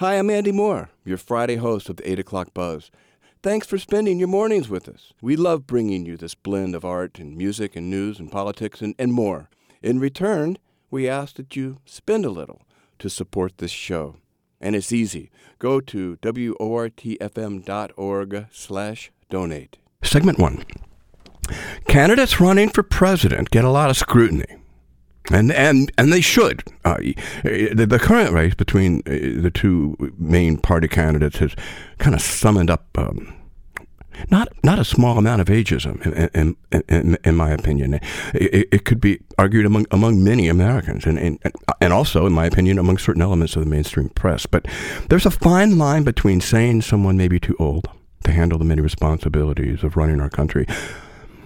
Hi, I'm Andy Moore, your Friday host of the 8 o'clock buzz. Thanks for spending your mornings with us. We love bringing you this blend of art and music and news and politics and, and more. In return, we ask that you spend a little to support this show. And it's easy. Go to wortfm.org slash donate. Segment one. Candidates running for president get a lot of scrutiny. And, and and they should. Uh, the, the, current race between uh, the two main party candidates has kind of summoned up um, not not a small amount of ageism, in, in, in, in my opinion. It, it, could be argued among among many Americans, and, and and also, in my opinion, among certain elements of the mainstream press. But there's a fine line between saying someone may be too old to handle the many responsibilities of running our country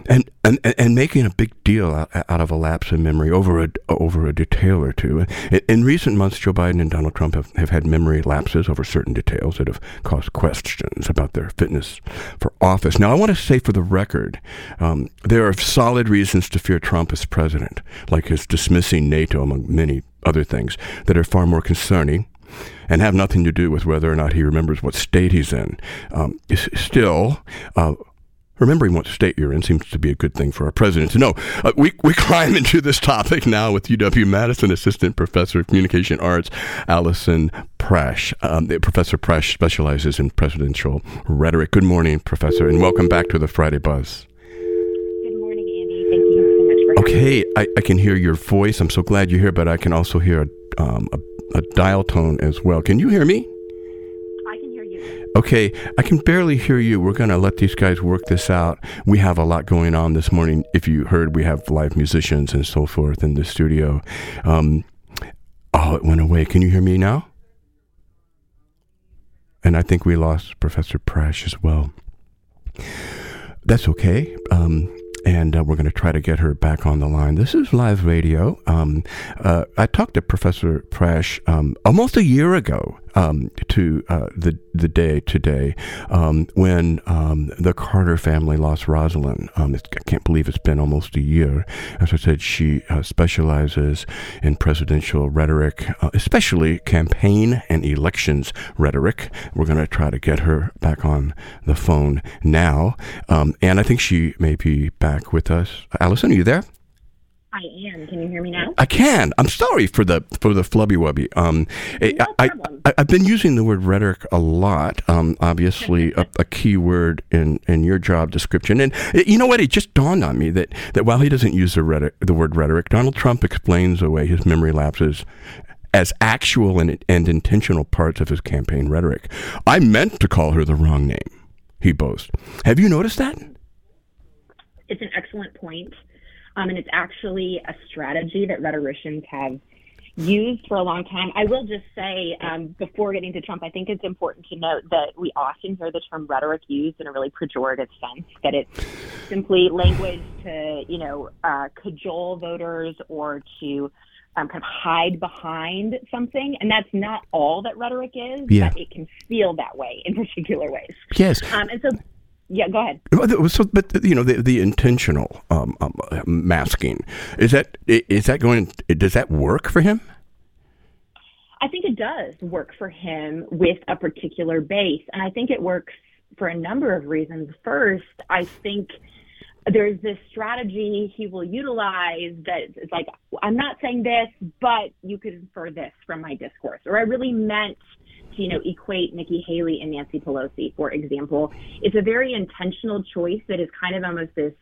and, and and making a big deal out, of a lapse in memory over a over a detail or two. In, in, recent months, Joe Biden and Donald Trump have, have had memory lapses over certain details that have caused questions about their fitness for office. Now, I want to say for the record, um, there are solid reasons to fear Trump as president, like his dismissing NATO, among many other things, that are far more concerning and have nothing to do with whether or not he remembers what state he's in. Um, still, uh, Remembering what state you're in seems to be a good thing for our president to know. Uh, we, we climb into this topic now with UW Madison Assistant Professor of Communication Arts, Allison Prasch. Um, Professor Prasch specializes in presidential rhetoric. Good morning, Professor, and welcome back to the Friday Buzz. Good morning, Andy. Thank you so much for Okay, I, I can hear your voice. I'm so glad you're here, but I can also hear a, um, a, a dial tone as well. Can you hear me? Okay, I can barely hear you. We're going to let these guys work this out. We have a lot going on this morning. If you heard, we have live musicians and so forth in the studio. Um, oh, it went away. Can you hear me now? And I think we lost Professor Prasch as well. That's okay. Um, and uh, we're going to try to get her back on the line. This is live radio. Um, uh, I talked to Professor Prasch um, almost a year ago um, to uh, the the day today um, when um, the Carter family lost Rosalynn. Um, I can't believe it's been almost a year. As I said, she uh, specializes in presidential rhetoric, uh, especially campaign and elections rhetoric. We're going to try to get her back on the phone now, um, and I think she may be back with us. Allison, are you there? I am. Can you hear me now? I can. I'm sorry for the for the flubby wubby. Um, no I, I, have been using the word rhetoric a lot. Um, obviously, a, a, key word in, in your job description. And it, you know what? It just dawned on me that, that while he doesn't use the, rhetoric, the word rhetoric, Donald Trump explains away his memory lapses as actual and, and intentional parts of his campaign rhetoric. I meant to call her the wrong name. He boasts. Have you noticed that? It's an excellent point. Um, and it's actually a strategy that rhetoricians have used for a long time. I will just say, um, before getting to Trump, I think it's important to note that we often hear the term rhetoric used in a really pejorative sense, that it's simply language to, you know, uh, cajole voters or to um, kind of hide behind something. And that's not all that rhetoric is, yeah. but it can feel that way in particular ways. Yes. Um, and so yeah, go ahead. So, but you know, the, the intentional um, um, masking is that is that going? Does that work for him? I think it does work for him with a particular base, and I think it works for a number of reasons. First, I think there's this strategy he will utilize that it's like, I'm not saying this, but you could infer this from my discourse, or I really meant to, you know, equate Nikki Haley and Nancy Pelosi, for example. It's a very intentional choice that is kind of almost this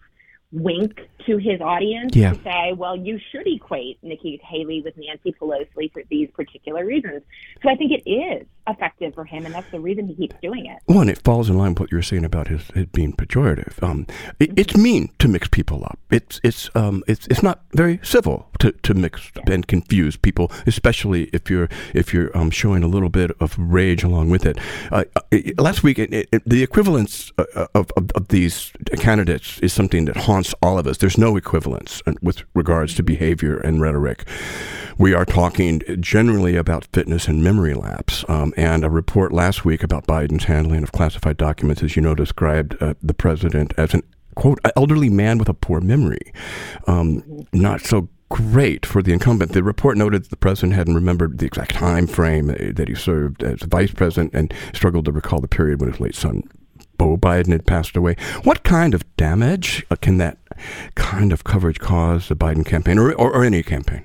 wink to his audience yeah. to say, well, you should equate Nikki Haley with Nancy Pelosi for these particular reasons. So I think it is effective for him, and that's the reason he keeps doing it. One, it falls in line with what you were saying about his it being pejorative. Um, it, mm-hmm. It's mean to mix people up. It's it's um, it's it's not very civil to, to mix yeah. and confuse people, especially if you're if you're um, showing a little bit of rage along with it. Uh, uh last week, it, it, the equivalence uh, of, of, of these candidates is something that haunts all of us. There's no equivalence with regards to behavior and rhetoric. We are talking generally about fitness and memory lapse. And a report last week about Biden's handling of classified documents, as you know, described uh, the president as an quote elderly man with a poor memory. Um, not so great for the incumbent. The report noted that the president hadn't remembered the exact time frame that he served as vice president and struggled to recall the period when his late son Beau Biden had passed away. What kind of damage uh, can that kind of coverage cause the Biden campaign or, or, or any campaign?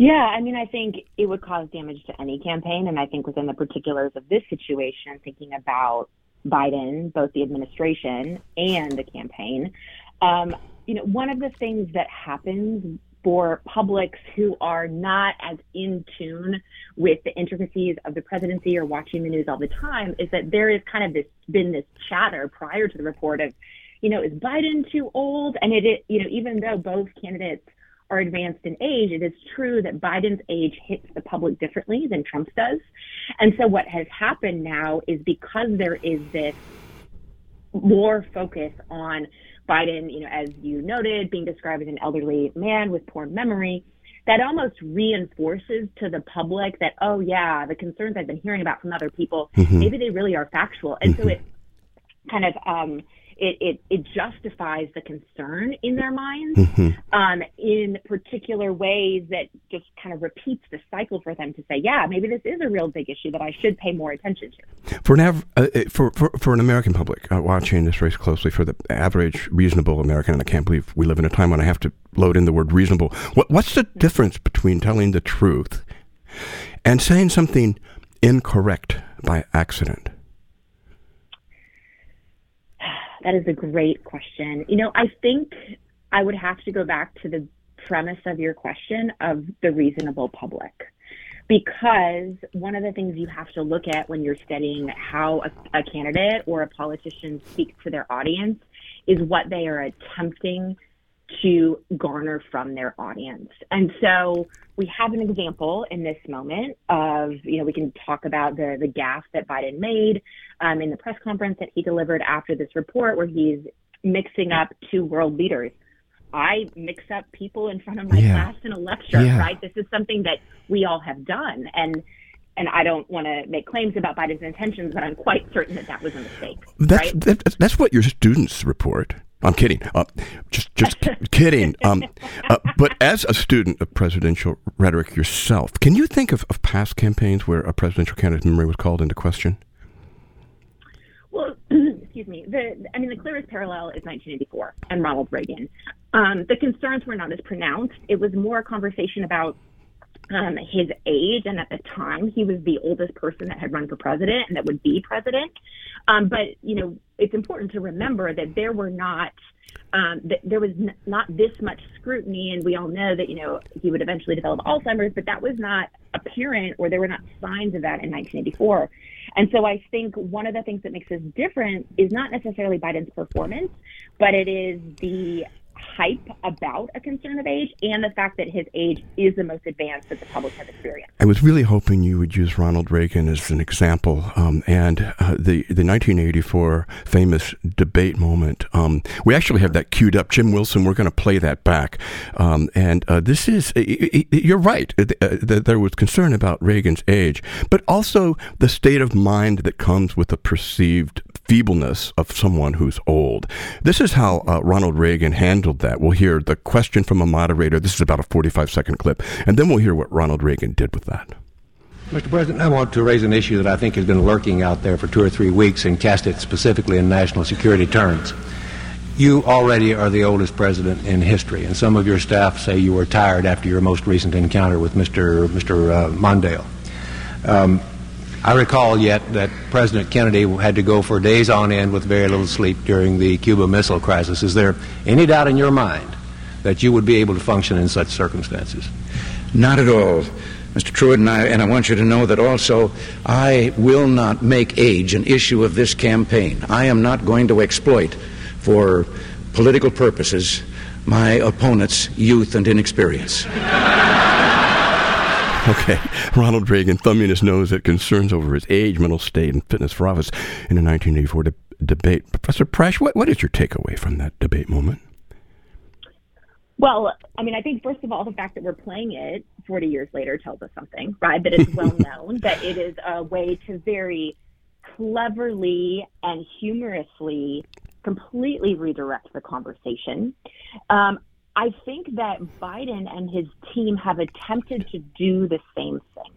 Yeah, I mean, I think it would cause damage to any campaign. And I think within the particulars of this situation, thinking about Biden, both the administration and the campaign, um, you know, one of the things that happens for publics who are not as in tune with the intricacies of the presidency or watching the news all the time is that there is kind of this been this chatter prior to the report of, you know, is Biden too old? And it, it you know, even though both candidates are advanced in age, it is true that Biden's age hits the public differently than Trump's does. And so what has happened now is because there is this more focus on Biden, you know, as you noted, being described as an elderly man with poor memory, that almost reinforces to the public that, oh, yeah, the concerns I've been hearing about from other people, mm-hmm. maybe they really are factual. And mm-hmm. so it kind of um, it, it, it justifies the concern in their minds mm-hmm. um, in particular ways that just kind of repeats the cycle for them to say, yeah, maybe this is a real big issue that I should pay more attention to. For an, av- uh, for, for, for an American public uh, watching this race closely, for the average reasonable American, and I can't believe we live in a time when I have to load in the word reasonable, what, what's the difference between telling the truth and saying something incorrect by accident? That is a great question. You know, I think I would have to go back to the premise of your question of the reasonable public. Because one of the things you have to look at when you're studying how a, a candidate or a politician speaks to their audience is what they are attempting to garner from their audience. And so we have an example in this moment of, you know, we can talk about the, the gaffe that Biden made um, in the press conference that he delivered after this report, where he's mixing up two world leaders. I mix up people in front of my yeah. class in a lecture, yeah. right? This is something that we all have done. And and I don't want to make claims about Biden's intentions, but I'm quite certain that that was a mistake. That's, right? that, that's what your students report. I'm kidding. Uh, just just kidding. Um, uh, but as a student of presidential rhetoric yourself, can you think of, of past campaigns where a presidential candidate's memory was called into question? Well, excuse me. The, I mean, the clearest parallel is 1984 and Ronald Reagan. Um, the concerns were not as pronounced. It was more a conversation about um, his age, and at the time, he was the oldest person that had run for president and that would be president. Um, but you know, it's important to remember that there were not um, there was n- not this much scrutiny, and we all know that you know he would eventually develop Alzheimer's, but that was not apparent, or there were not signs of that in 1984. And so I think one of the things that makes this different is not necessarily Biden's performance, but it is the hype about a concern of age and the fact that his age is the most advanced that the public has experienced. I was really hoping you would use Ronald Reagan as an example um, and uh, the, the 1984 famous debate moment. Um, we actually have that queued up. Jim Wilson, we're going to play that back. Um, and uh, this is, you're right, uh, there was concern about Reagan's age, but also the state of mind that comes with a perceived feebleness of someone who's old. This is how uh, Ronald Reagan handled that. We'll hear the question from a moderator. This is about a 45 second clip. And then we'll hear what Ronald Reagan did with that. Mr. President, I want to raise an issue that I think has been lurking out there for two or three weeks and cast it specifically in national security terms. You already are the oldest president in history, and some of your staff say you were tired after your most recent encounter with Mr. Mr. Uh, Mondale. Um, I recall yet that President Kennedy had to go for days on end with very little sleep during the Cuba Missile Crisis. Is there any doubt in your mind that you would be able to function in such circumstances? Not at all. Mr. Trewhitt, and I, and I want you to know that also I will not make age an issue of this campaign. I am not going to exploit for political purposes my opponent's youth and inexperience. Okay. Ronald Reagan thumbing his nose at concerns over his age, mental state, and fitness for office in a 1984 de- debate. Professor Prasch, what, what is your takeaway from that debate moment? Well, I mean, I think first of all, the fact that we're playing it 40 years later tells us something, right? That it's well known that it is a way to very cleverly and humorously completely redirect the conversation. Um, I think that Biden and his team have attempted to do the same thing.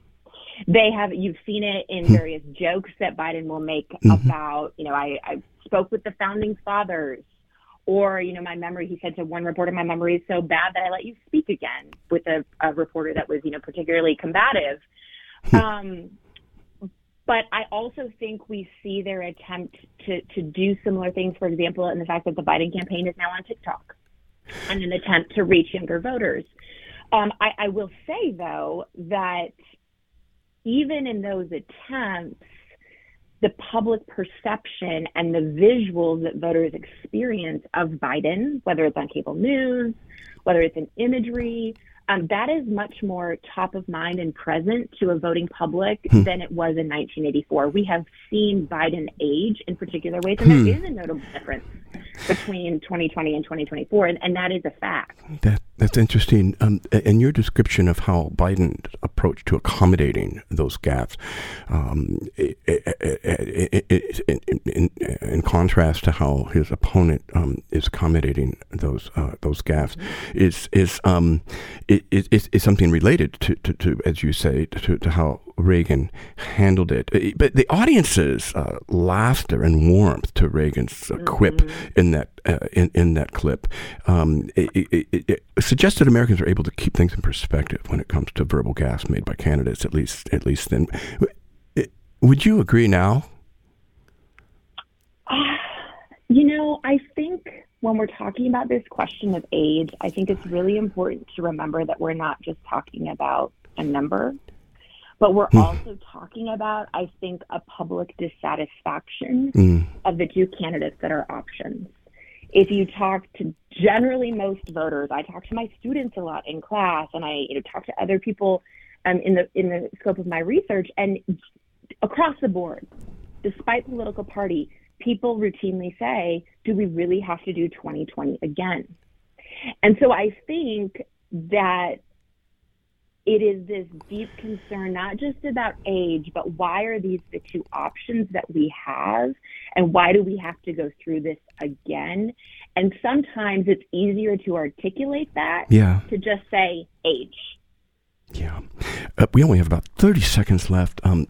They have, you've seen it in hmm. various jokes that Biden will make mm-hmm. about, you know, I, I spoke with the founding fathers or, you know, my memory, he said to one reporter, my memory is so bad that I let you speak again with a, a reporter that was, you know, particularly combative. Hmm. Um, but I also think we see their attempt to, to do similar things, for example, in the fact that the Biden campaign is now on TikTok and an attempt to reach younger voters. Um, I, I will say, though, that even in those attempts, the public perception and the visuals that voters experience of Biden, whether it's on cable news, whether it's in imagery, um, that is much more top of mind and present to a voting public hmm. than it was in 1984. We have seen Biden age in particular ways, and hmm. there is a notable difference between 2020 and 2024, and, and that is a fact. That that's interesting. Um, and your description of how Biden's approach to accommodating those gaps, um, in, in, in, contrast to how his opponent um, is accommodating those uh, those gaps, is is um, is, is something related to, to, to, as you say, to, to how Reagan handled it. But the audience's uh, laughter and warmth to Reagan's uh, quip mm-hmm. in that uh, in, in that clip um, it, it, it, suggests that Americans are able to keep things in perspective when it comes to verbal gas made by candidates. At least, at least then. Would you agree now? you know, I think when we're talking about this question of age, I think it's really important to remember that we're not just talking about a number but we're mm. also talking about, I think, a public dissatisfaction mm. of the two candidates that are options. If you talk to generally most voters, I talk to my students a lot in class, and I you know, talk to other people um, in the in the scope of my research, and across the board, despite political party, people routinely say, "Do we really have to do 2020 again?" And so I think that it is this deep concern, not just about age, but why are these the two options that we have? And why do we have to go through this again? And sometimes it's easier to articulate that yeah. to just say age. Yeah. Uh, we only have about 30 seconds left. Um,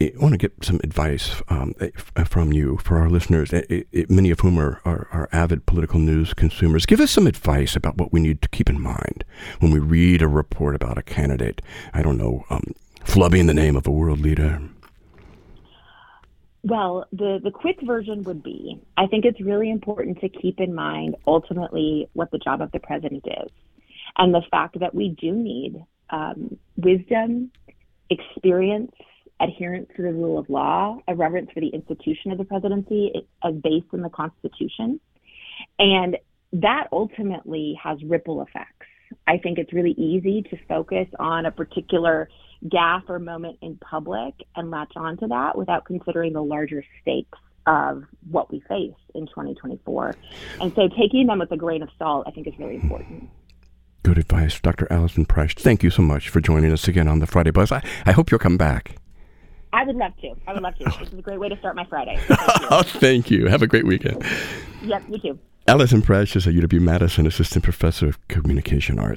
I want to get some advice um, eh, uh, from you for our listeners, it, eh, it, eh, many of whom are, are, are, avid political news consumers. Give us some advice about what we need to keep in mind when we read a report about a candidate. I don't know, um, flubbing the name of a world leader. Well, the, the quick version would be I think it's really important to keep in mind ultimately what the job of the president is and the fact that we do need um, wisdom, experience, adherence to the rule of law, a reverence for the institution of the presidency as based in the Constitution. And that ultimately has ripple effects. I think it's really easy to focus on a particular gaffe or moment in public and latch onto that without considering the larger stakes of what we face in 2024. And so taking them with a grain of salt, I think, is very important. Good advice, Dr. Allison Prasch. Thank you so much for joining us again on the Friday Buzz. I, I hope you'll come back. I would love to. I would love to. This is a great way to start my Friday. Thank you. oh, thank you. Have a great weekend. Yep, you too. Allison Prasch is a UW Madison Assistant Professor of Communication Arts.